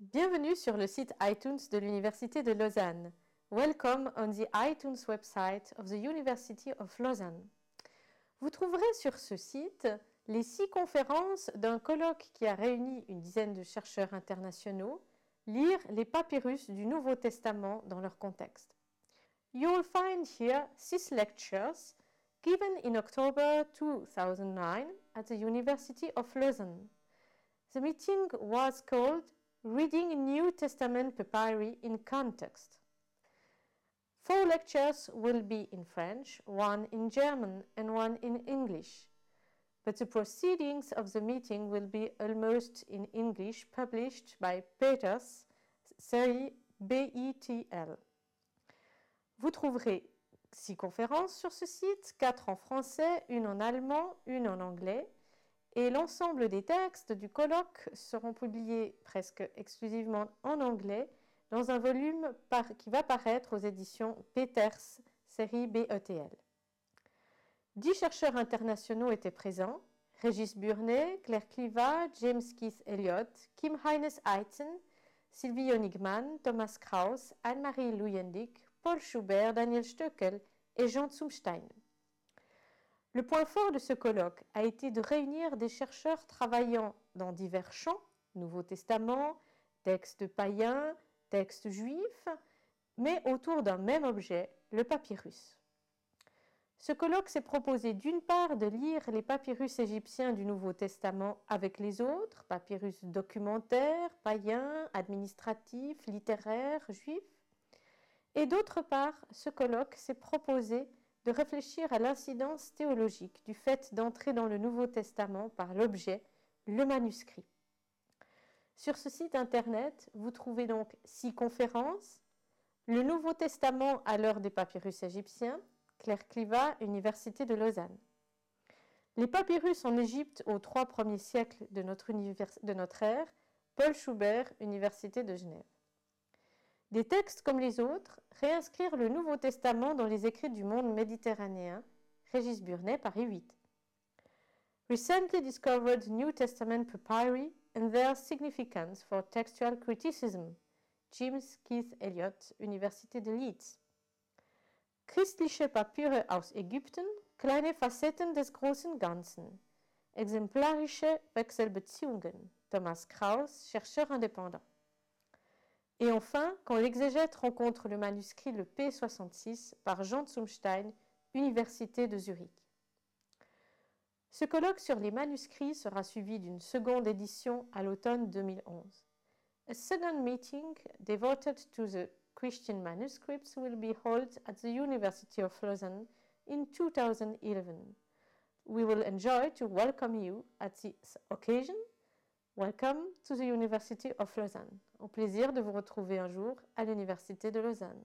Bienvenue sur le site iTunes de l'Université de Lausanne. Welcome on the iTunes website of the University of Lausanne. Vous trouverez sur ce site les six conférences d'un colloque qui a réuni une dizaine de chercheurs internationaux, lire les papyrus du Nouveau Testament dans leur contexte. You will find here six lectures given in October 2009 at the University of Lausanne. The meeting was called Reading New Testament Papyri in Context. Four lectures will be in French, one in German, and one in English. But the proceedings of the meeting will be almost in English, published by Peters, série BITL. Vous trouverez six conférences sur ce site, quatre en français, une en allemand, une en anglais, et l'ensemble des textes du colloque seront publiés presque exclusivement en anglais dans un volume qui va paraître aux éditions Peters, série BETL. Dix chercheurs internationaux étaient présents Régis Burnet, Claire Cliva, James Keith Elliott, Kim Heines Eitzen, Sylvie Honigman, Thomas Krauss, Anne-Marie Luyendik, Paul Schubert, Daniel Stöckel et Jean Zumstein. Le point fort de ce colloque a été de réunir des chercheurs travaillant dans divers champs, Nouveau Testament, textes païens, textes juifs, mais autour d'un même objet, le papyrus. Ce colloque s'est proposé d'une part de lire les papyrus égyptiens du Nouveau Testament avec les autres, papyrus documentaires, païens, administratifs, littéraires, juifs, et d'autre part, ce colloque s'est proposé de réfléchir à l'incidence théologique du fait d'entrer dans le Nouveau Testament par l'objet, le manuscrit. Sur ce site internet, vous trouvez donc six conférences, le Nouveau Testament à l'heure des papyrus égyptiens, Claire Cliva, Université de Lausanne. Les papyrus en Égypte aux trois premiers siècles de notre, de notre ère, Paul Schubert, Université de Genève. Des textes comme les autres, réinscrire le Nouveau Testament dans les écrits du monde méditerranéen, Régis Burnet, Paris 8. Recently discovered New Testament papyri and their significance for textual criticism, James Keith Elliott, Université de Leeds. Christliche Papiere aus Ägypten, kleine Facetten des großen Ganzen. Exemplarische Wechselbeziehungen, Thomas Kraus, chercheur indépendant. Et enfin, quand l'exégète rencontre le manuscrit le P66 par Jean Zumstein, Université de Zurich. Ce colloque sur les manuscrits sera suivi d'une seconde édition à l'automne 2011. A second meeting devoted to the Christian manuscripts will be held at the University of Lausanne in 2011. We will enjoy to welcome you at this occasion Welcome to the University of Lausanne. Au plaisir de vous retrouver un jour à l'Université de Lausanne.